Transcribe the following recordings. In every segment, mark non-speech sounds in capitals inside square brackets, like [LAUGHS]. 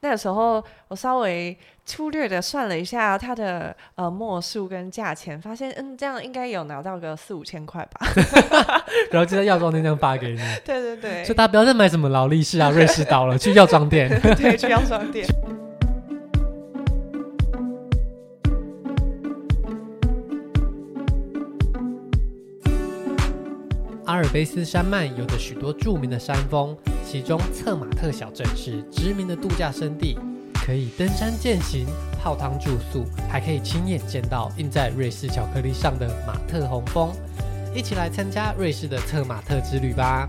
那个时候我稍微粗略的算了一下它的呃墨数跟价钱，发现嗯这样应该有拿到个四五千块吧。[LAUGHS] 然后就在药妆店这样发给你。[LAUGHS] 对对对。所以大家不要再买什么劳力士啊、瑞士刀了，去药妆店。[LAUGHS] 对，去药妆店。阿尔卑斯山脉有着许多著名的山峰，其中策马特小镇是知名的度假胜地，可以登山健行、泡汤住宿，还可以亲眼见到印在瑞士巧克力上的马特洪峰。一起来参加瑞士的策马特之旅吧！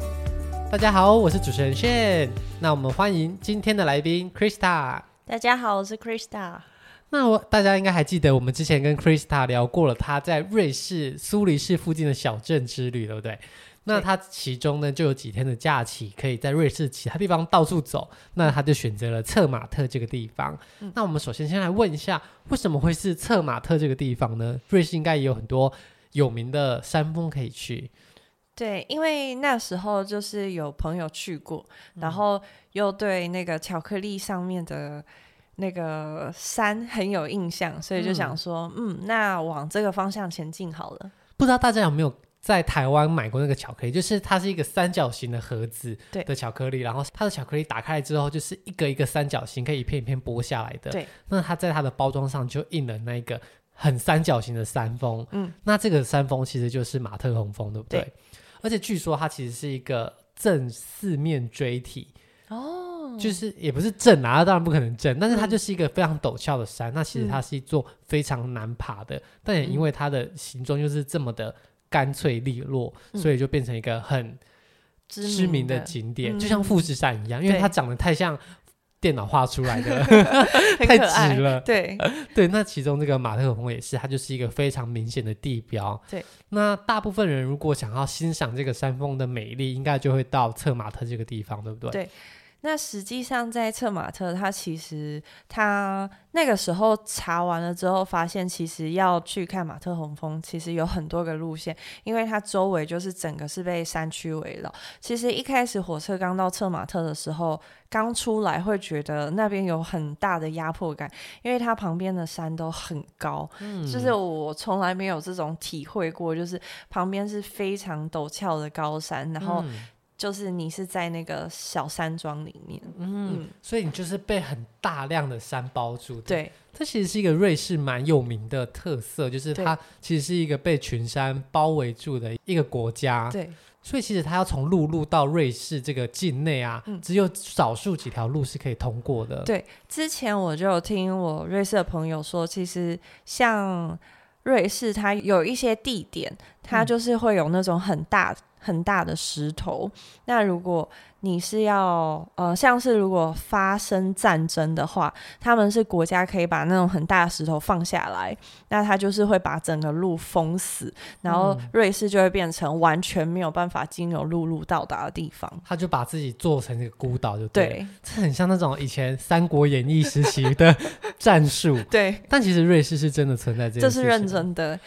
大家好，我是主持人 Shane，那我们欢迎今天的来宾 Krista。大家好，我是 Krista。那我大家应该还记得，我们之前跟 Krista 聊过了，她在瑞士苏黎世附近的小镇之旅，对不对？那他其中呢，就有几天的假期，可以在瑞士其他地方到处走。那他就选择了策马特这个地方。嗯。那我们首先先来问一下，为什么会是策马特这个地方呢？瑞士应该也有很多有名的山峰可以去。对，因为那时候就是有朋友去过，然后又对那个巧克力上面的那个山很有印象，所以就想说，嗯，嗯，那往这个方向前进好了。不知道大家有没有？在台湾买过那个巧克力，就是它是一个三角形的盒子的巧克力，然后它的巧克力打开来之后，就是一个一个三角形，可以一片一片剥下来的。对，那它在它的包装上就印了那个很三角形的山峰。嗯，那这个山峰其实就是马特洪峰，对不对？对，而且据说它其实是一个正四面锥体哦，就是也不是正啊，当然不可能正，但是它就是一个非常陡峭的山。嗯、那其实它是一座非常难爬的，嗯、但也因为它的形状就是这么的。干脆利落，所以就变成一个很知名的景点，嗯、就像富士山一样，嗯、因为它长得太像电脑画出来的，[LAUGHS] [LAUGHS] 太直了。对 [LAUGHS] 对，那其中这个马特洪也是，它就是一个非常明显的地标。对，那大部分人如果想要欣赏这个山峰的美丽，应该就会到策马特这个地方，对不对？对。那实际上，在策马特，他其实他那个时候查完了之后，发现其实要去看马特洪峰，其实有很多个路线，因为它周围就是整个是被山区围绕。其实一开始火车刚到策马特的时候，刚出来会觉得那边有很大的压迫感，因为它旁边的山都很高，嗯，就是我从来没有这种体会过，就是旁边是非常陡峭的高山，然后。嗯就是你是在那个小山庄里面，嗯，嗯，所以你就是被很大量的山包住。对，这其实是一个瑞士蛮有名的特色，就是它其实是一个被群山包围住的一个国家。对，所以其实它要从陆路到瑞士这个境内啊，嗯，只有少数几条路是可以通过的。对，之前我就有听我瑞士的朋友说，其实像瑞士，它有一些地点，它就是会有那种很大。很大的石头，那如果你是要呃，像是如果发生战争的话，他们是国家可以把那种很大的石头放下来，那他就是会把整个路封死，然后瑞士就会变成完全没有办法经由陆路到达的地方。他就把自己做成一个孤岛，就对，对，这很像那种以前《三国演义》时期的 [LAUGHS] 战术。对，但其实瑞士是真的存在这，这是认真的。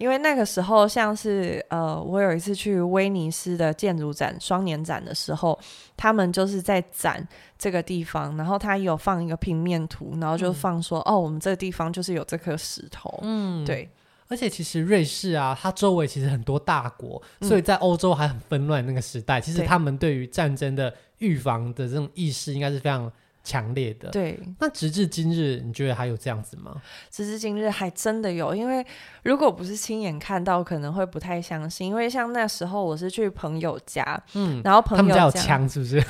因为那个时候，像是呃，我有一次去威尼斯的建筑展双年展的时候，他们就是在展这个地方，然后他有放一个平面图，然后就放说，嗯、哦，我们这个地方就是有这颗石头。嗯，对。而且其实瑞士啊，它周围其实很多大国，所以在欧洲还很纷乱那个时代，嗯、其实他们对于战争的预防的这种意识，应该是非常。强烈的，对。那直至今日，你觉得还有这样子吗？直至今日还真的有，因为如果不是亲眼看到，可能会不太相信。因为像那时候我是去朋友家，嗯，然后朋友家有枪，是不是？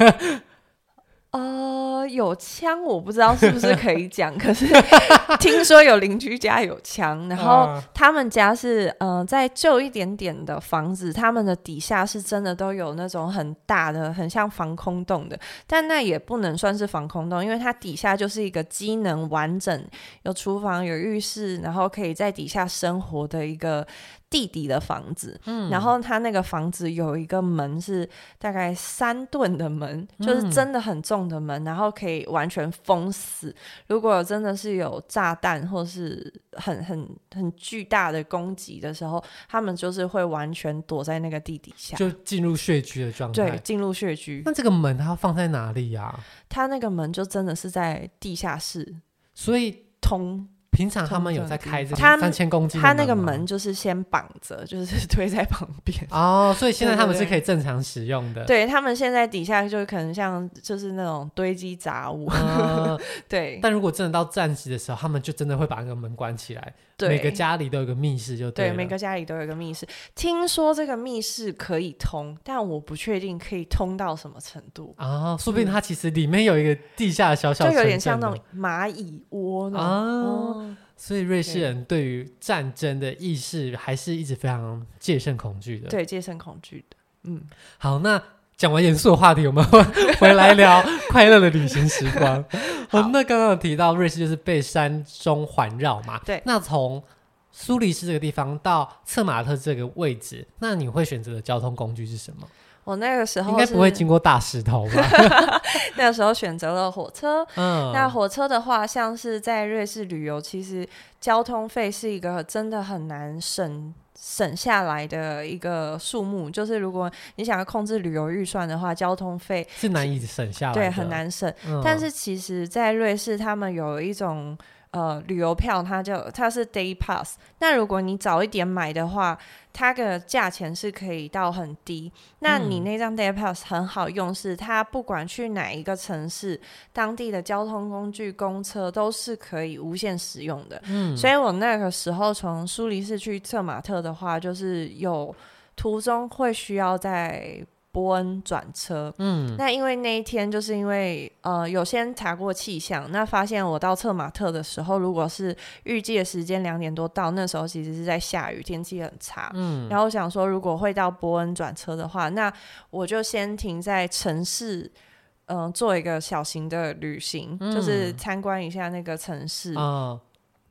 呃，有枪我不知道是不是可以讲，[LAUGHS] 可是 [LAUGHS] 听说有邻居家有枪，然后他们家是呃在旧一点点的房子，他们的底下是真的都有那种很大的、很像防空洞的，但那也不能算是防空洞，因为它底下就是一个机能完整，有厨房、有浴室，然后可以在底下生活的一个。地底的房子，嗯，然后他那个房子有一个门是大概三吨的门，嗯，就是真的很重的门，然后可以完全封死。如果真的是有炸弹或是很很很巨大的攻击的时候，他们就是会完全躲在那个地底下，就进入穴居的状态。对，进入穴居。那这个门它放在哪里呀？它那个门就真的是在地下室，所以通。平常他们有在开这个三千公斤，他那个门就是先绑着，就是推在旁边哦，所以现在他们是可以正常使用的。对，他们现在底下就可能像就是那种堆积杂物，呃、[LAUGHS] 对。但如果真的到战时的时候，他们就真的会把那个门关起来。对，每个家里都有个密室，就对，对，每个家里都有个密室。听说这个密室可以通，但我不确定可以通到什么程度啊。说不定它其实里面有一个地下的小小，就有点像那种蚂蚁窝啊。哦所以瑞士人对于战争的意识还是一直非常戒慎恐惧的。对，戒慎恐惧的。嗯，好，那讲完严肃的话题，我们 [LAUGHS] 回来聊快乐的旅行时光。[LAUGHS] 好，那刚刚有提到瑞士就是被山中环绕嘛？对。那从苏黎世这个地方到策马特这个位置，那你会选择的交通工具是什么？我那个时候应该不会经过大石头吧？[LAUGHS] 那个时候选择了火车。[LAUGHS] 嗯，那火车的话，像是在瑞士旅游，其实交通费是一个真的很难省省下来的一个数目。就是如果你想要控制旅游预算的话，交通费是难以省下来的，对，很难省。嗯，但是其实，在瑞士，他们有一种。呃，旅游票它就它是 day pass，那如果你早一点买的话，它的价钱是可以到很低。那你那张 day pass 很好用，是它不管去哪一个城市，当地的交通工具公车都是可以无限使用的。嗯，所以我那个时候从苏黎世去策马特的话，就是有途中会需要在。波恩转车，嗯，那因为那一天就是因为呃有先查过气象，那发现我到策马特的时候，如果是预计的时间两点多到，那时候其实是在下雨，天气很差，嗯，然后我想说如果会到波恩转车的话，那我就先停在城市，嗯、呃，做一个小型的旅行，嗯、就是参观一下那个城市，哦、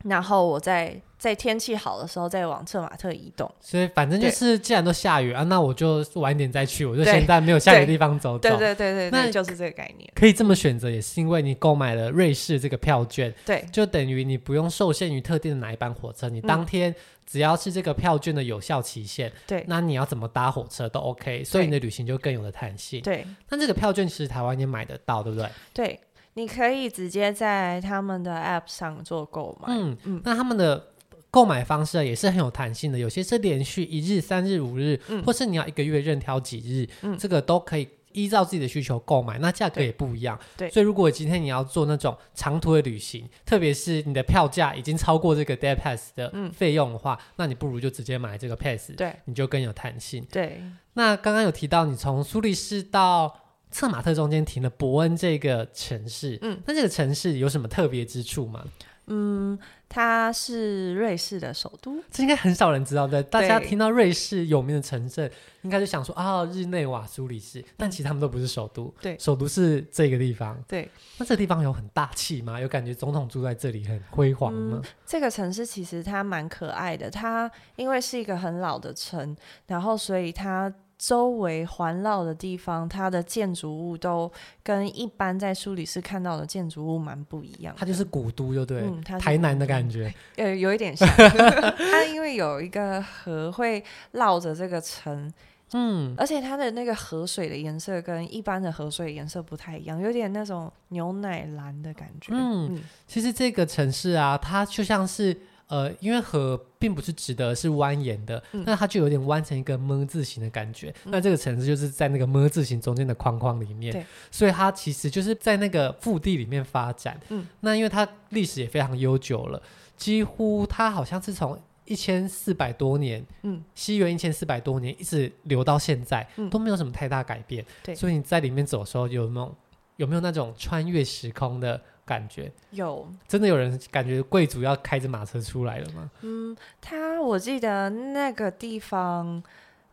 然后我再。在天气好的时候再往策马特移动，所以反正就是既然都下雨啊，那我就晚一点再去，我就先在没有下雨的地方走走。对对对对，那就是这个概念。可以这么选择，也是因为你购买了瑞士这个票券，对，就等于你不用受限于特定的哪一班火车，你当天只要是这个票券的有效期限，对，那你要怎么搭火车都 OK，所以你的旅行就更有了弹性。对，那这个票券其实台湾也买得到，对不对？对，你可以直接在他们的 App 上做购买。嗯嗯，那他们的。购买方式也是很有弹性的，有些是连续一日、三日、五日，嗯、或是你要一个月任挑几日，嗯、这个都可以依照自己的需求购买。那价格也不一样，对。所以如果今天你要做那种长途的旅行，特别是你的票价已经超过这个 day pass 的费用的话，嗯、那你不如就直接买这个 pass，对，你就更有弹性。对。那刚刚有提到你从苏黎世到策马特中间停了伯恩这个城市，嗯，那这个城市有什么特别之处吗？嗯，它是瑞士的首都，这应该很少人知道的。大家听到瑞士有名的城镇，应该就想说啊，日内瓦、苏黎世，但其实他们都不是首都。对，首都是这个地方。对，那这个地方有很大气吗？有感觉总统住在这里很辉煌吗？嗯，这个城市其实它蛮可爱的，它因为是一个很老的城，然后所以它。周围环绕的地方，它的建筑物都跟一般在苏黎世看到的建筑物蛮不一样。它就是古都，就对，嗯、台南的感觉，呃，有一点像。它因为有一个河会绕着这个城，[LAUGHS] 嗯，而且它的那个河水的颜色跟一般的河水颜色不太一样，有点那种牛奶蓝的感觉。嗯，嗯其实这个城市啊，它就像是。呃，因为河并不是直的，是蜿蜒的，那、嗯、它就有点弯成一个么字形的感觉。嗯、那这个城市就是在那个么字形中间的框框里面，所以它其实就是在那个腹地里面发展。嗯，那因为它历史也非常悠久了，几乎它好像是从一千四百多年，嗯，西元一千四百多年一直流到现在，嗯、都没有什么太大改变。对，所以你在里面走的时候，有没有有没有那种穿越时空的？感觉有，真的有人感觉贵族要开着马车出来了吗？嗯，他我记得那个地方，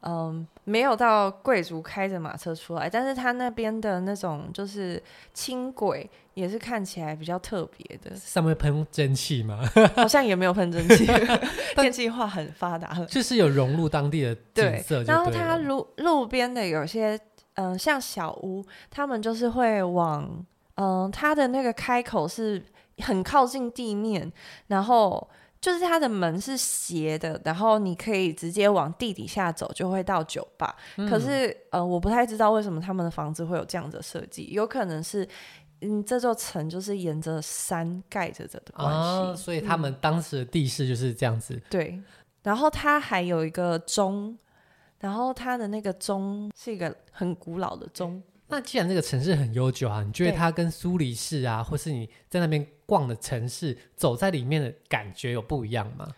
嗯，没有到贵族开着马车出来，但是他那边的那种就是轻轨也是看起来比较特别的，上面喷蒸汽吗？[LAUGHS] 好像也没有喷蒸汽，[LAUGHS] 电气化很发达，就是有融入当地的景色。然后他路路边的有些，嗯，像小屋，他们就是会往。嗯，它的那个开口是很靠近地面，然后就是它的门是斜的，然后你可以直接往地底下走，就会到酒吧。嗯、可是呃，我不太知道为什么他们的房子会有这样的设计，有可能是嗯，这座城就是沿着山盖着的关系、啊，所以他们当时的地势就是这样子。嗯、对，然后它还有一个钟。然后它的那个钟是一个很古老的钟。那既然这个城市很悠久啊，你觉得它跟苏黎世啊，或是你在那边逛的城市，走在里面的感觉有不一样吗？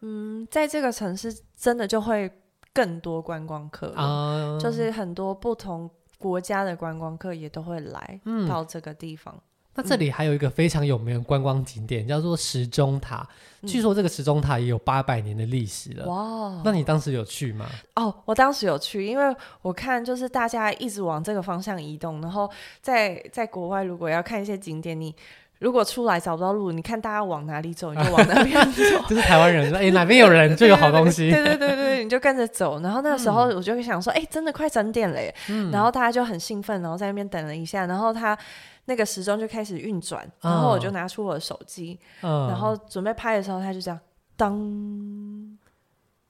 嗯，在这个城市真的就会更多观光客啊，嗯、就是很多不同国家的观光客也都会来到这个地方。嗯那这里还有一个非常有名的观光景点，嗯、叫做时钟塔。据说这个时钟塔也有八百年的历史了。哇！那你当时有去吗？哦，我当时有去，因为我看就是大家一直往这个方向移动，然后在在国外如果要看一些景点，你如果出来找不到路，你看大家往哪里走，你就往哪边走。[LAUGHS] 就是台湾人说，哎、欸，哪边有人就有好东西。[LAUGHS] 对对对对，你就跟着走。然后那个时候我就会想说，哎、嗯欸，真的快整点了耶。嗯、然后大家就很兴奋，然后在那边等了一下，然后他。那个时钟就开始运转，然后我就拿出我的手机，嗯、然后准备拍的时候，他就这样当，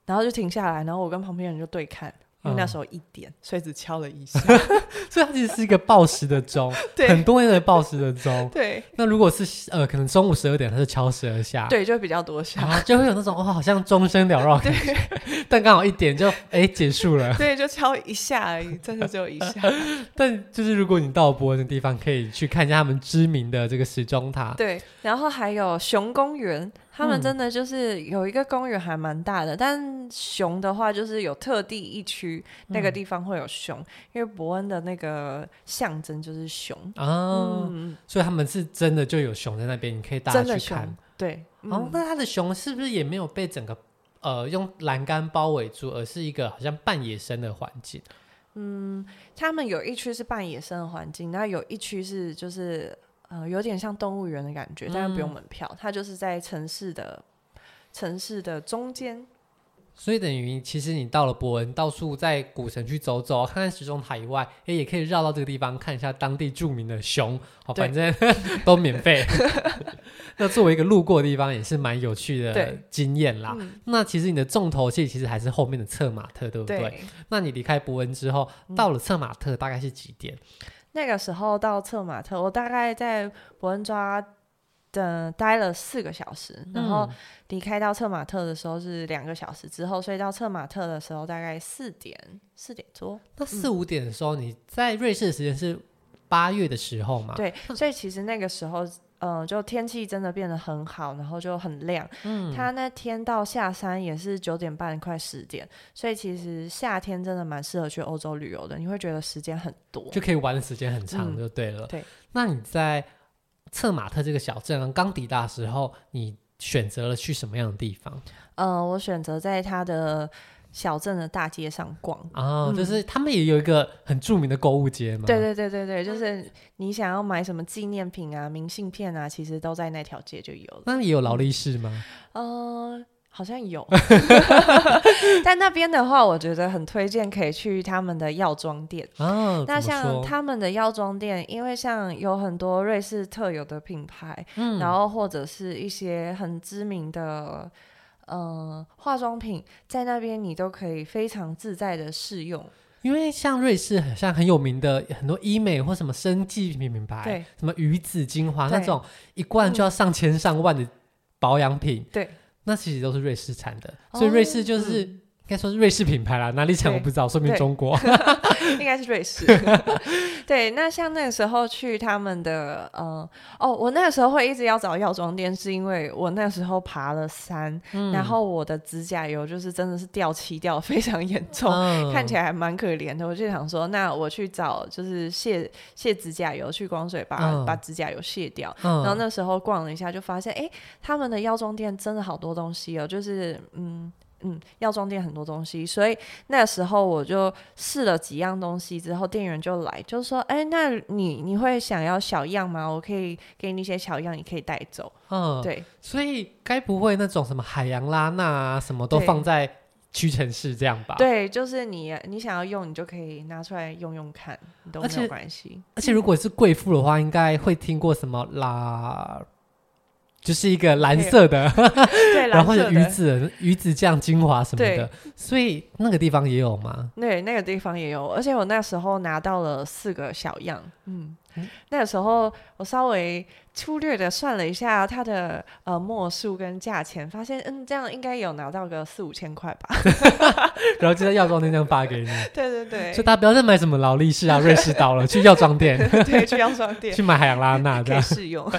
然后就停下来，然后我跟旁边人就对看。因为那时候一点，所以只敲了一下，[LAUGHS] 所以它其实是一个报时的钟，[LAUGHS] 对很多人的报时的钟。[LAUGHS] 对，那如果是呃，可能中午十二点，它是敲十二下，对，就会比较多下，啊、就会有那种哦，好像钟声缭绕感觉。对但刚好一点就哎结束了，对，就敲一下而已，真的只有一下。但就是如果你到伯恩的地方，可以去看一下他们知名的这个时钟塔。对，然后还有熊公园。他们真的就是有一个公园还蛮大的，嗯、但熊的话就是有特地一区那个地方会有熊，嗯、因为伯恩的那个象征就是熊啊，嗯、所以他们是真的就有熊在那边，你可以大家去看。对，嗯、哦，那他的熊是不是也没有被整个呃用栏杆包围住，而是一个好像半野生的环境？嗯，他们有一区是半野生的环境，那有一区是就是。呃，有点像动物园的感觉，但是不用门票，嗯、它就是在城市的城市的中间。所以等于，其实你到了伯恩，到处在古城去走走，看看时钟塔以外，哎，也可以绕到这个地方看一下当地著名的熊，好，反正 [LAUGHS] 都免费。[LAUGHS] 那作为一个路过的地方，也是蛮有趣的经验啦。嗯、那其实你的重头戏其实还是后面的策马特，对不对？对，那你离开伯恩之后，到了策马特大概是几点？那个时候到策马特，我大概在伯恩抓的待了四个小时，嗯、然后离开到策马特的时候是两个小时之后，所以到策马特的时候大概四点四点多。那四五点的时候，嗯、你在瑞士的时间是八月的时候嘛？对，所以其实那个时候。嗯、呃，就天气真的变得很好，然后就很亮。嗯，他那天到下山也是九点半，快十点，所以其实夏天真的蛮适合去欧洲旅游的。你会觉得时间很多，就可以玩的时间很长，就对了。嗯、对，那你在策马特这个小镇刚抵达时候，你选择了去什么样的地方？嗯、呃，我选择在他的。小镇的大街上逛啊，就是他们也有一个很著名的购物街嘛。对对对对对，就是你想要买什么纪念品啊、明信片啊，其实都在那条街就有了。那也有劳力士吗？呃，好像有。[LAUGHS] [LAUGHS] 但那边的话，我觉得很推荐可以去他们的药妆店啊。哦、那像他们的药妆店，因为像有很多瑞士特有的品牌，嗯，然后或者是一些很知名的。嗯，化妆品在那边你都可以非常自在的试用，因为像瑞士很像很有名的很多医美或什么生技品品牌，对，什么鱼子精华那种一罐就要上千上万的保养品，对，那其实都是瑞士产的，所以瑞士就是。嗯应该说是瑞士品牌啦，哪里产我不知道，说明中国，[LAUGHS] 应该是瑞士。[LAUGHS] 对，那像那个时候去他们的，呃，哦，我那个时候会一直要找药妆店，是因为我那时候爬了山，嗯、然后我的指甲油就是真的是掉漆掉非常严重，嗯、看起来还蛮可怜的。我就想说，那我去找就是卸卸指甲油，去光水把、嗯、把指甲油卸掉。嗯、然后那时候逛了一下，就发现，哎，他们的药妆店真的好多东西哦，就是嗯。嗯，药妆店很多东西，所以那时候我就试了几样东西之后，店员就来，就说：“哎，那你你会想要小样吗？我可以给你一些小样，你可以带走。”嗯，对。所以该不会那种什么海洋拉娜啊，什么都放在屈臣氏这样吧？对，就是你你想要用，你就可以拿出来用用看，都没有关系。而且如果是贵妇的话，应该会听过什么啦。就是一个蓝色的，对，[LAUGHS] 然后鱼子鱼子酱精华什么的，所以那个地方也有吗？对，那个地方也有，而且我那时候拿到了四个小样，嗯，嗯那个时候我稍微粗略的算了一下它的呃墨数跟价钱，发现嗯这样应该有拿到个四五千块吧，[LAUGHS] 然后就在药妆店这样发给你，[LAUGHS] 对对对，所以大家不要再买什么劳力士啊、瑞士刀了，去药妆店，对，去药妆店。去买海洋拉娜这样。试用。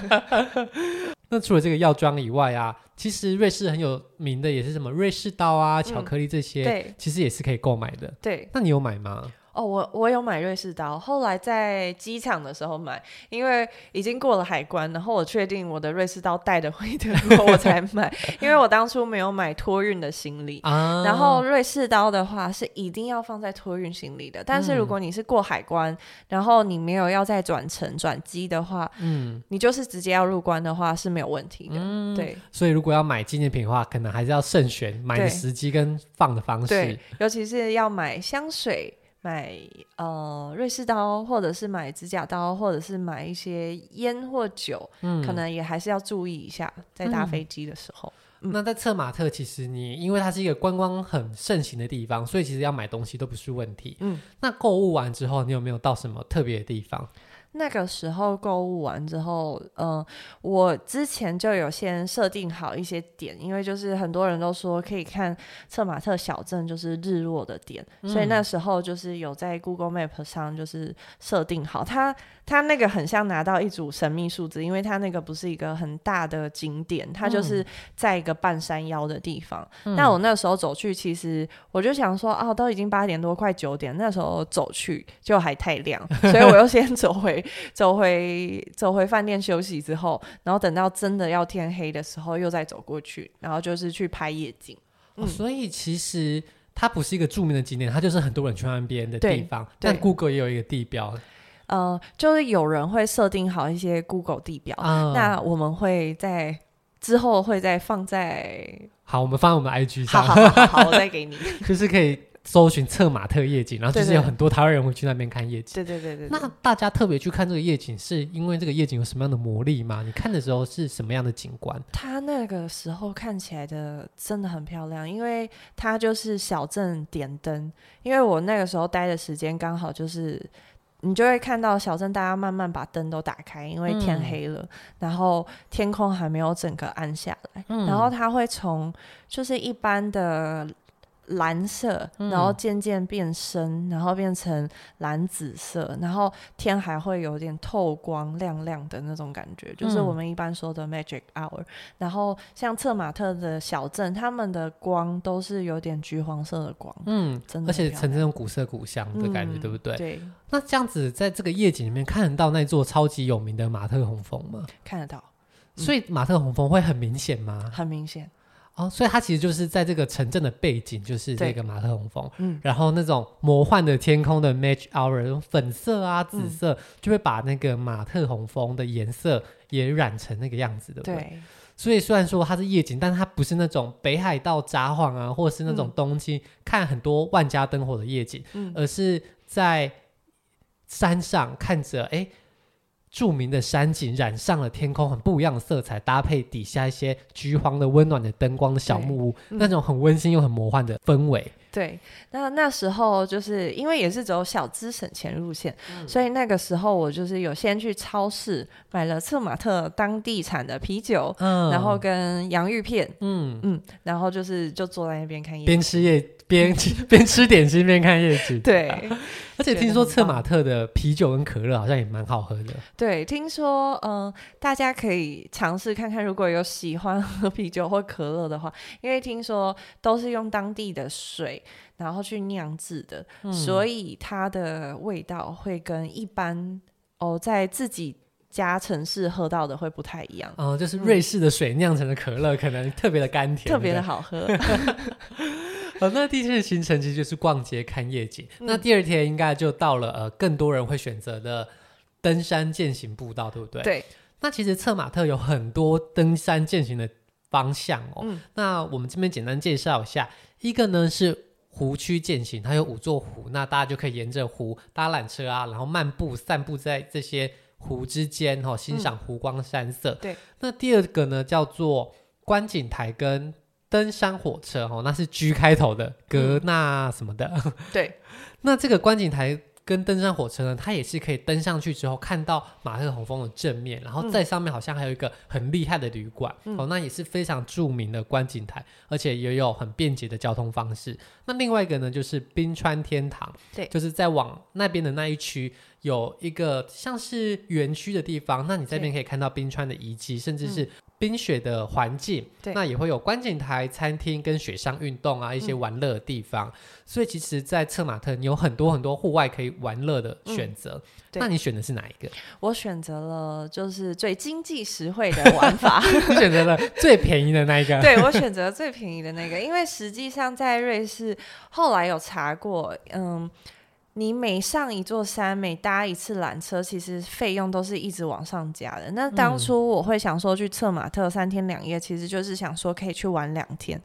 那除了这个药妆以外啊，其实瑞士很有名的也是什么瑞士刀啊、巧克力这些，其实也是可以购买的。对，那你有买吗？哦，我我有买瑞士刀，后来在机场的时候买，因为已经过了海关，然后我确定我的瑞士刀带的回德国，我才 [LAUGHS] 买，因为我当初没有买托运的行李，啊、然后瑞士刀的话是一定要放在托运行李的，但是如果你是过海关，嗯、然后你没有要再转乘转机的话，嗯，你就是直接要入关的话是没有问题的，嗯、对。所以如果要买纪念品的话，可能还是要慎选买的时机跟放的方式，对，尤其是要买香水。买呃瑞士刀，或者是买指甲刀，或者是买一些烟或酒，嗯，可能也还是要注意一下，在搭飞机的时候。那在策马特，其实你因为它是一个观光很盛行的地方，所以其实要买东西都不是问题。嗯，那购物完之后，你有没有到什么特别的地方？那个时候购物完之后，嗯、呃，我之前就有先设定好一些点，因为就是很多人都说可以看策马特小镇就是日落的点，嗯、所以那时候就是有在 Google Map 上就是设定好它。它那个很像拿到一组神秘数字，因为它那个不是一个很大的景点，它就是在一个半山腰的地方。嗯、那我那时候走去，其实我就想说，哦，都已经八点多，快九点，那时候走去就还太亮，[LAUGHS] 所以我又先走回走回走回饭店休息之后，然后等到真的要天黑的时候，又再走过去，然后就是去拍夜景。嗯哦、所以其实它不是一个著名的景点，它就是很多人去那边的地方。但 Google 也有一个地标。呃，就是有人会设定好一些 Google 地表，嗯、那我们会在之后会再放在好，我们放在我们 IG 上，好，好，好，好，我再给你，[LAUGHS] 就是可以搜寻策马特夜景，然后就是有很多台湾人会去那边看夜景，对对对对，对。那大家特别去看这个夜景，是因为这个夜景有什么样的魔力吗？你看的时候是什么样的景观？它那个时候看起来的真的很漂亮，因为它就是小镇点灯，因为我那个时候待的时间刚好就是。你就会看到小镇，大家慢慢把灯都打开，因为天黑了，嗯、然后天空还没有整个暗下来，嗯、然后它会从就是一般的。蓝色，然后渐渐变深，嗯、然后变成蓝紫色，然后天还会有点透光，亮亮的那种感觉，就是我们一般说的 magic hour。嗯、然后像策马特的小镇，他们的光都是有点橘黄色的光，嗯，真的，而且呈这种古色古香的感觉，嗯、对不对？对。那这样子，在这个夜景里面看得到那座超级有名的马特洪峰吗？看得到。所以马特洪峰会很明显吗？很明显。哦，所以它其实就是在这个城镇的背景，就是这个马特洪峰，嗯，然后那种魔幻的天空的 Match Hour，粉色啊、紫色，嗯、就会把那个马特洪峰的颜色也染成那个样子，对不对？对。所以虽然说它是夜景，但它不是那种北海道札幌啊，或者是那种东京、嗯、看很多万家灯火的夜景，嗯、而是在山上看着，哎。著名的山景染上了天空，很不一样的色彩，搭配底下一些橘黄的温暖的灯光的小木屋，嗯、那种很温馨又很魔幻的氛围。对，那那时候就是因为也是走小资省钱路线，嗯、所以那个时候我就是有先去超市买了策马特当地产的啤酒，嗯、然后跟洋芋片，嗯嗯，然后就是就坐在那边看夜边吃夜。边 [LAUGHS] 边吃点心边看夜景，对。[LAUGHS] [LAUGHS] 而且听说策马特的啤酒跟可乐好像也蛮好喝的。对，听说嗯、呃，大家可以尝试看看，如果有喜欢喝啤酒或可乐的话，因为听说都是用当地的水然后去酿制的，嗯、所以它的味道会跟一般哦在自己家城市喝到的会不太一样。哦、呃，就是瑞士的水酿成的可乐，可能特别的甘甜，特别的好喝。呃，[LAUGHS] 那第一天的行程其实就是逛街看夜景。嗯、那第二天应该就到了呃，更多人会选择的登山健行步道，对不对？对。那其实策马特有很多登山健行的方向哦。嗯、那我们这边简单介绍一下，一个呢是湖区践行，它有五座湖，那大家就可以沿着湖搭缆车啊，然后漫步散步在这些湖之间哦，欣赏湖光山色。嗯、对。那第二个呢叫做观景台跟登山火车哦，那是 G 开头的格纳什么的。嗯、对。[LAUGHS] 那这个观景台。跟登山火车呢，它也是可以登上去之后看到马特洪峰的正面，然后在上面好像还有一个很厉害的旅馆、嗯、哦，那也是非常著名的观景台，而且也有很便捷的交通方式。那另外一个呢，就是冰川天堂，对，就是在往那边的那一区有一个像是园区的地方，那你这边可以看到冰川的遗迹，甚至是。冰雪的环境，对那也会有观景台、餐厅跟雪上运动啊，一些玩乐的地方。嗯、所以其实，在策马特你有很多很多户外可以玩乐的选择。嗯、那你选的是哪一个？我选择了就是最经济实惠的玩法。[LAUGHS] 你选择了最便宜的那一个？对，我选择最便宜的那个，因为实际上在瑞士后来有查过，嗯。你每上一座山，每搭一次缆车，其实费用都是一直往上加的。那当初我会想说去策马特三天两夜，其实就是想说可以去玩两天。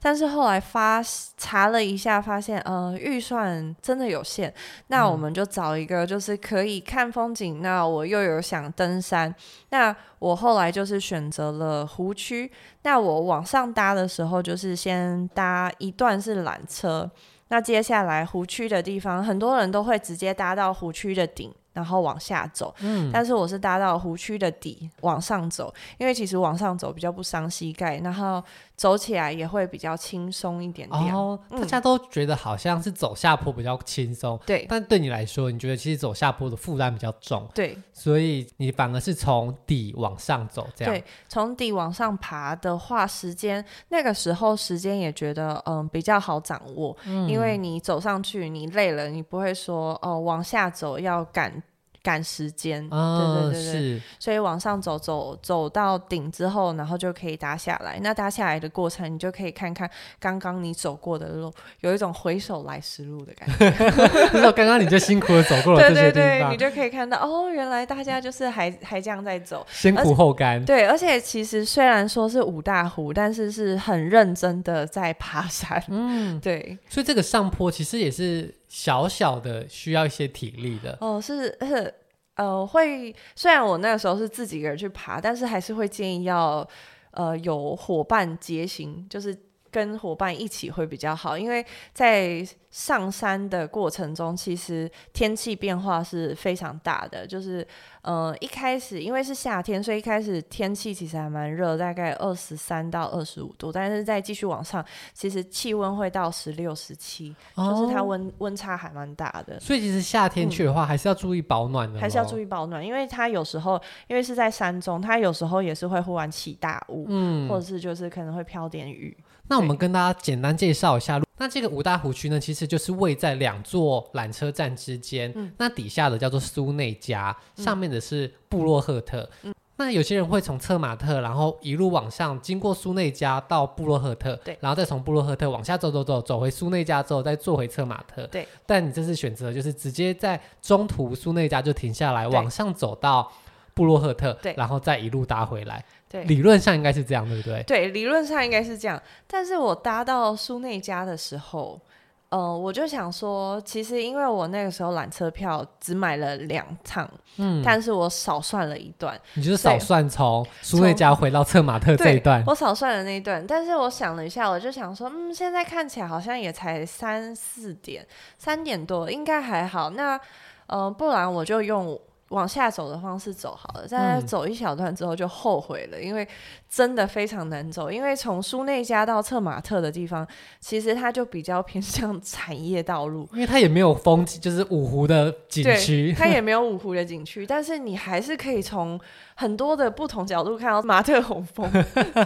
但是后来发查了一下，发现呃预算真的有限。那我们就找一个就是可以看风景，那我又有想登山，那我后来就是选择了湖区。那我往上搭的时候，就是先搭一段是缆车。那接下来湖区的地方，很多人都会直接搭到湖区的顶，然后往下走。嗯，但是我是搭到湖区的底往上走，因为其实往上走比较不伤膝盖，然后。走起来也会比较轻松一点点。哦，大家都觉得好像是走下坡比较轻松。对、嗯，但对你来说，你觉得其实走下坡的负担比较重。对，所以你反而是从底往上走，这样。对，从底往上爬的话，时间那个时候时间也觉得嗯比较好掌握，嗯、因为你走上去你累了，你不会说哦往下走要赶。赶时间，哦、对对对对，是所以往上走走走到顶之后，然后就可以搭下来。那搭下来的过程，你就可以看看刚刚你走过的路，有一种回首来时路的感觉。[LAUGHS] 那刚刚你就辛苦的走过了这些地方，对对对，你就可以看到哦，原来大家就是还还这样在走，先苦后甘。对，而且其实虽然说是五大湖，但是是很认真的在爬山。嗯，对。所以这个上坡其实也是。小小的需要一些体力的哦，是是呃会，虽然我那个时候是自己一个人去爬，但是还是会建议要呃有伙伴结行，就是。跟伙伴一起会比较好，因为在上山的过程中，其实天气变化是非常大的。就是，呃，一开始因为是夏天，所以一开始天气其实还蛮热，大概二十三到二十五度。但是再继续往上，其实气温会到十六、十七，就是它温温差还蛮大的。所以其实夏天去的话，嗯、还是要注意保暖的，还是要注意保暖，因为它有时候因为是在山中，它有时候也是会忽然起大雾，嗯，或者是就是可能会飘点雨。那我们跟大家简单介绍一下，对那这个五大湖区呢，其实就是位在两座缆车站之间。嗯、那底下的叫做苏内加，嗯、上面的是布洛赫特。嗯、那有些人会从策马特，然后一路往上，经过苏内加到布洛赫特，对，然后再从布洛赫特往下走走走，走回苏内加之后再坐回策马特。对，但你这次选择就是直接在中途苏内加就停下来，往上走到布洛赫特，对，然后再一路搭回来。对，理论上应该是这样，对不对？对，理论上应该是这样。但是我搭到苏内加的时候，呃，我就想说，其实因为我那个时候缆车票只买了两趟，嗯，但是我少算了一段。你就是少算从苏内加回到策马特这一段，我少算了那一段。但是我想了一下，我就想说，嗯，现在看起来好像也才三四点，三点多，应该还好。那，呃，不然我就用。往下走的方式走好了，但走一小段之后就后悔了，嗯、因为真的非常难走。因为从苏内加到策马特的地方，其实它就比较偏 [LAUGHS] 向产业道路，因为它也没有风景，就是五湖的景区，它也 [LAUGHS] 没有五湖的景区，但是你还是可以从很多的不同角度看到马特洪峰。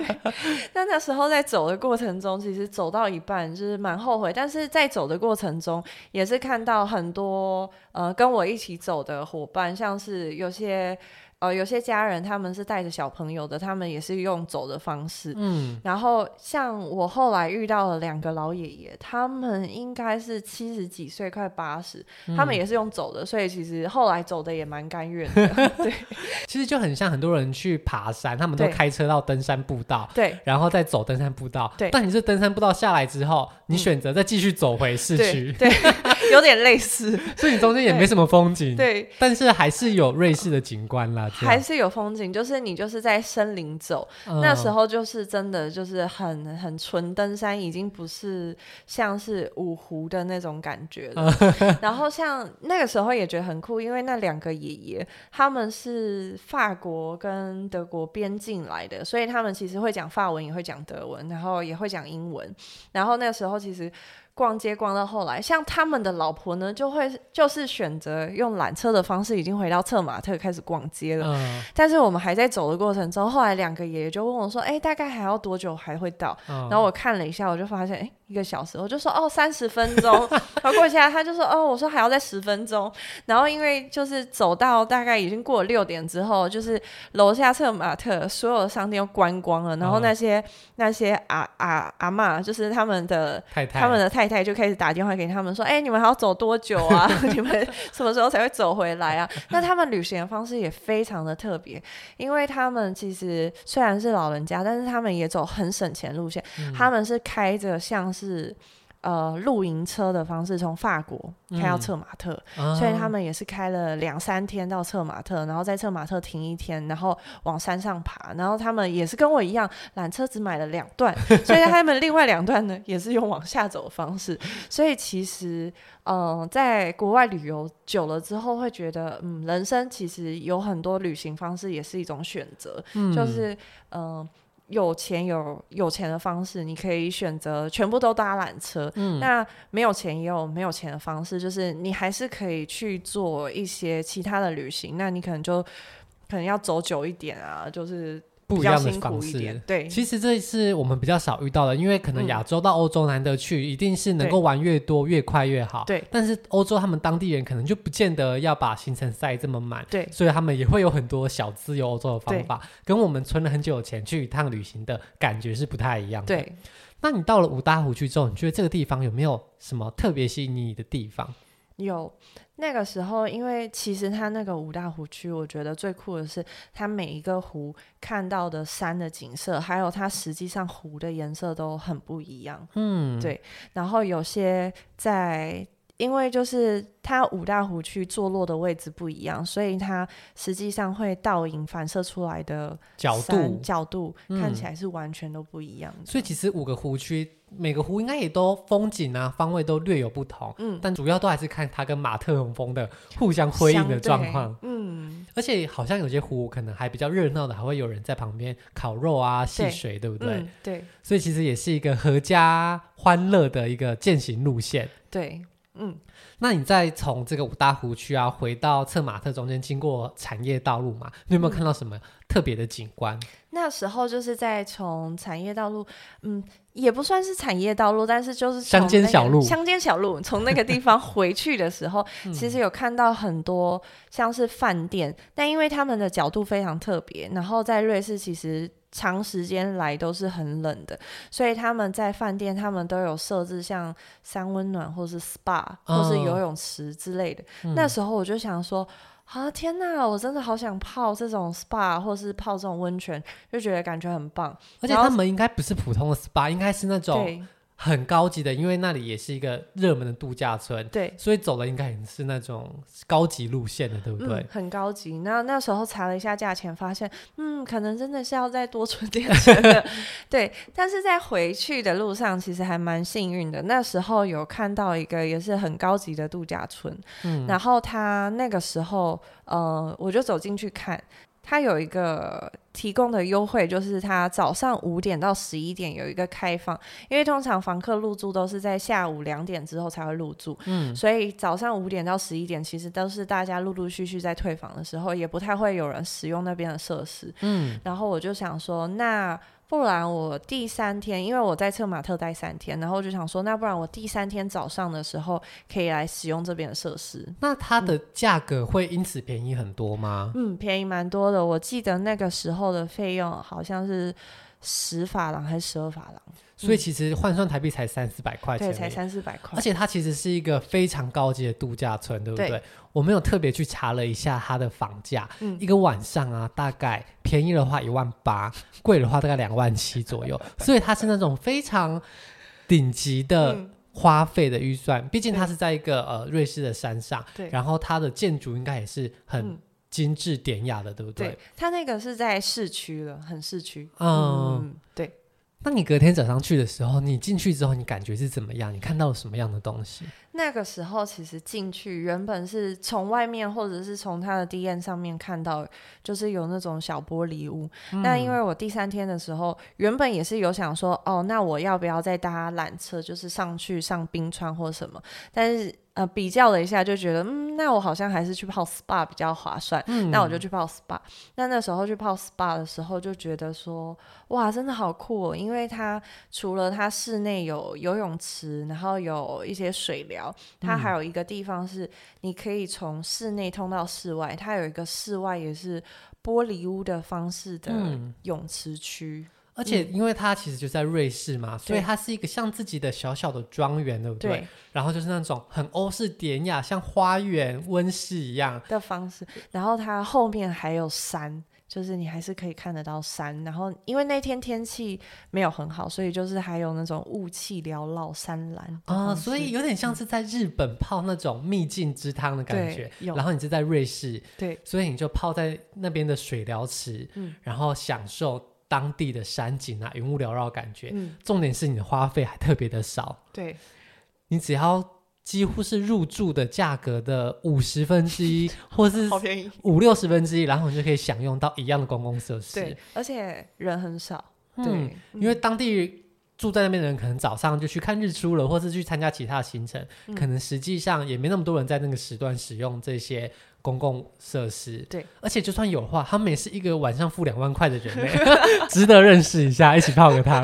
[LAUGHS] 但那时候在走的过程中，其实走到一半就是蛮后悔，但是在走的过程中也是看到很多呃跟我一起走的伙伴，像是有些呃，有些家人他们是带着小朋友的，他们也是用走的方式。嗯，然后像我后来遇到了两个老爷爷，他们应该是七十几岁，快八十，他们也是用走的，所以其实后来走的也蛮甘愿的。[LAUGHS] 对，其实就很像很多人去爬山，他们都开车到登山步道，对，然后再走登山步道。对，但你是登山步道下来之后，你选择再继续走回市区，对，对 [LAUGHS] 有点类似，[LAUGHS] 所以你中间也没什么风景，对，对但是还是有瑞士的景观啦。还是有风景，就是你就是在森林走，嗯、那时候就是真的就是很很纯登山，已经不是像是五湖的那种感觉了。嗯、[LAUGHS] 然后像那个时候也觉得很酷，因为那两个爷爷他们是法国跟德国边境来的，所以他们其实会讲法文，也会讲德文，然后也会讲英文。然后那个时候其实。逛街逛到后来，像他们的老婆呢，就会就是选择用缆车的方式，已经回到策马特开始逛街了。嗯、但是我们还在走的过程中，后来两个爷爷就问我说：“哎、欸，大概还要多久还会到？”嗯、然后我看了一下，我就发现，哎、欸。一个小时，我就说哦，三十分钟。然后过去，他就说哦，我说还要再十分钟。然后因为就是走到大概已经过了六点之后，就是楼下策马特所有的商店都关光了。然后那些、哦、那些阿阿阿妈，就是他们的太太，他们的太太就开始打电话给他们说，哎，你们还要走多久啊？[LAUGHS] 你们什么时候才会走回来啊？那他们旅行的方式也非常的特别，因为他们其实虽然是老人家，但是他们也走很省钱路线，嗯、他们是开着像。是呃露营车的方式从法国开到策马特，嗯、所以他们也是开了两三天到策马特，然后在策马特停一天，然后往山上爬。然后他们也是跟我一样，缆车只买了两段，[LAUGHS] 所以他们另外两段呢也是用往下走的方式。所以其实嗯、呃，在国外旅游久了之后，会觉得嗯，人生其实有很多旅行方式也是一种选择，嗯、就是嗯。呃有钱有有钱的方式，你可以选择全部都搭缆车。嗯，那没有钱也有没有钱的方式，就是你还是可以去做一些其他的旅行。那你可能就可能要走久一点啊，就是。不一样的方式，对，其实这是我们比较少遇到的，因为可能亚洲到欧洲难得去，嗯、一定是能够玩越多越快越好。对，但是欧洲他们当地人可能就不见得要把行程塞这么满，对，所以他们也会有很多小资游欧洲的方法，跟我们存了很久的钱去一趟旅行的感觉是不太一样的。对，那你到了五大湖去之后，你觉得这个地方有没有什么特别吸引你的地方？有。那个时候，因为其实它那个五大湖区，我觉得最酷的是它每一个湖看到的山的景色，还有它实际上湖的颜色都很不一样。嗯，对。然后有些在。因为就是它五大湖区坐落的位置不一样，所以它实际上会倒影反射出来的角度角度看起来是完全都不一样的。嗯。所以其实五个湖区每个湖应该也都风景啊方位都略有不同，嗯，但主要都还是看它跟马特洪峰的互相辉映的状况，嗯，而且好像有些湖可能还比较热闹的，还会有人在旁边烤肉啊、戏水，对，不对？嗯，对。所以其实也是一个合家欢乐的一个践行路线，对。嗯，那你再从这个五大湖区啊，回到策马特中间经过产业道路嘛，你有没有看到什么特别的景观？嗯，那时候就是在从产业道路，嗯，也不算是产业道路，但是就是乡间小路，乡间小路，从那个地方回去的时候，[LAUGHS] 其实有看到很多像是饭店，嗯，但因为他们的角度非常特别，然后在瑞士其实。长时间来都是很冷的，所以他们在饭店，他们都有设置像三温暖或是 SPA、哦、或是游泳池之类的。嗯、那时候我就想说，啊天哪，我真的好想泡这种 SPA 或是泡这种温泉，就觉得感觉很棒。而且他们应该不是普通的 SPA，应该是那种。很高级的，因为那里也是一个热门的度假村，对，所以走的应该也是那种高级路线的，对不对？嗯、很高级。那那时候查了一下价钱，发现，嗯，可能真的是要再多存点钱的，[LAUGHS] 对。但是在回去的路上，其实还蛮幸运的。那时候有看到一个也是很高级的度假村，嗯，然后他那个时候，呃，我就走进去看。它有一个提供的优惠，就是它早上五点到十一点有一个开放，因为通常房客入住都是在下午两点之后才会入住，嗯，所以早上五点到十一点其实都是大家陆陆续续在退房的时候，也不太会有人使用那边的设施，嗯，然后我就想说，那不然我第三天，因为我在策马特待三天，然后就想说，那不然我第三天早上的时候可以来使用这边的设施。那它的价格会因此便宜很多吗？嗯，便宜蛮多的。我记得那个时候的费用好像是十法郎还是十二法郎。所以其实换算台币才三四百块钱，对，才三四百块。而且它其实是一个非常高级的度假村，对不对？对，我们有特别去查了一下它的房价，嗯，一个晚上啊，大概便宜的话一万八，贵的话大概两万七左右。[LAUGHS] 所以它是那种非常顶级的花费的预算，毕竟它是在一个呃瑞士的山上，对。然后它的建筑应该也是很精致典雅的，对不对？对，它那个是在市区了，很市区。嗯，嗯，对。那你隔天早上去的时候，你进去之后，你感觉是怎么样？你看到了什么样的东西？那个时候其实进去，原本是从外面或者是从它的 DM 上面看到，就是有那种小玻璃屋。嗯、那因为我第三天的时候，原本也是有想说，哦，那我要不要再搭缆车，就是上去上冰川或什么？但是。呃，比较了一下，就觉得，嗯，那我好像还是去泡 SPA 比较划算。嗯，那我就去泡 SPA。那那时候去泡 SPA 的时候，就觉得说，哇，真的好酷哦！因为它除了它室内有游泳池，然后有一些水疗，它还有一个地方是你可以从室内通到室外，它有一个室外也是玻璃屋的方式的泳池区。而且，因为它其实就在瑞士嘛，嗯、所以它是一个像自己的小小的庄园，对不对？对。然后就是那种很欧式典雅，像花园温室一样的方式。然后它后面还有山，就是你还是可以看得到山。然后因为那天天气没有很好，所以就是还有那种雾气缭绕、山岚啊，所以有点像是在日本泡那种秘境之汤的感觉。然后你是在瑞士，对，所以你就泡在那边的水疗池，嗯，然后享受。当地的山景啊，云雾缭绕，感觉。嗯，重点是你的花费还特别的少。对，你只要几乎是入住的价格的五十分之一，[LAUGHS] 或是好便宜五六十分之一，然后你就可以享用到一样的公共设施。对，而且人很少。对，嗯，因为当地住在那边的人，可能早上就去看日出了，或是去参加其他的行程，嗯，可能实际上也没那么多人在那个时段使用这些。公共设施，对，而且就算有的话，他们也是一个晚上付两万块的人 [LAUGHS] [LAUGHS] 值得认识一下，一起泡个汤。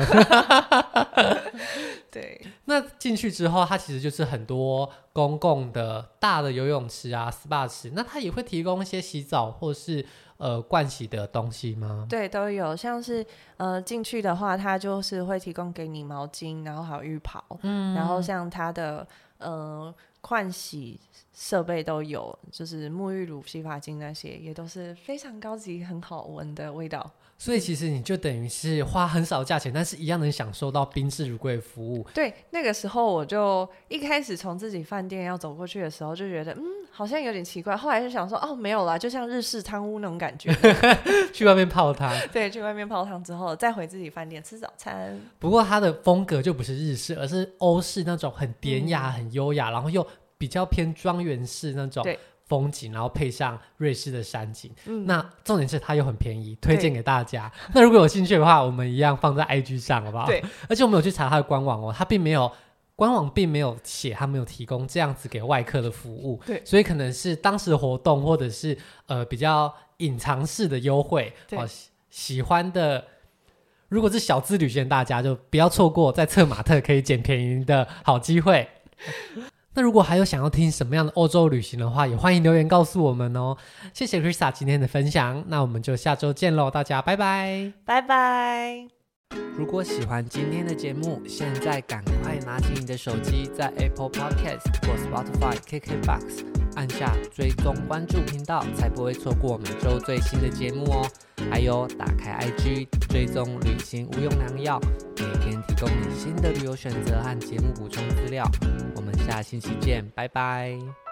对，那进去之后，它其实就是很多公共的大的游泳池啊、SPA 池，那它也会提供一些洗澡或是呃盥洗的东西吗？对，都有，像是呃进去的话，它就是会提供给你毛巾，然后还有浴袍，嗯，然后像它的呃。换洗设备都有，就是沐浴乳、洗发精那些也都是非常高级、很好闻的味道。所以其实你就等于是花很少价钱，但是一样能享受到宾至如归的服务。对，那个时候我就一开始从自己饭店要走过去的时候就觉得，嗯，好像有点奇怪。后来就想说，哦，没有啦，就像日式汤屋那种感觉，[LAUGHS] [LAUGHS] 去外面泡汤。对，去外面泡汤之后再回自己饭店吃早餐。不过它的风格就不是日式，而是欧式那种很典雅、嗯、很优雅，然后又。比较偏庄园式那种风景，然后配上瑞士的山景，嗯，那重点是它又很便宜，推荐给大家。[LAUGHS] 那如果有兴趣的话，我们一样放在 IG 上，好不好？对。而且我们有去查它的官网哦，它并没有官网并没有写，它没有提供这样子给外客的服务，对。所以可能是当时的活动，或者是呃比较隐藏式的优惠，对。哦，喜欢的，如果是小资旅行，大家就不要错过在策马特可以捡便宜的好机会。那如果还有想要听什么样的欧洲旅行的话，也欢迎留言告诉我们哦。谢谢 Krista 今天的分享，那我们就下周见喽，大家拜拜，拜拜。如果喜欢今天的节目，现在赶快拿起你的手机，在 Apple Podcast 或 Spotify、KKBox 按下追踪关注频道，才不会错过每周最新的节目哦。还有，打开 IG 追踪旅行无用良药，每天提供你新的旅游选择和节目补充资料。我们下星期见，拜拜。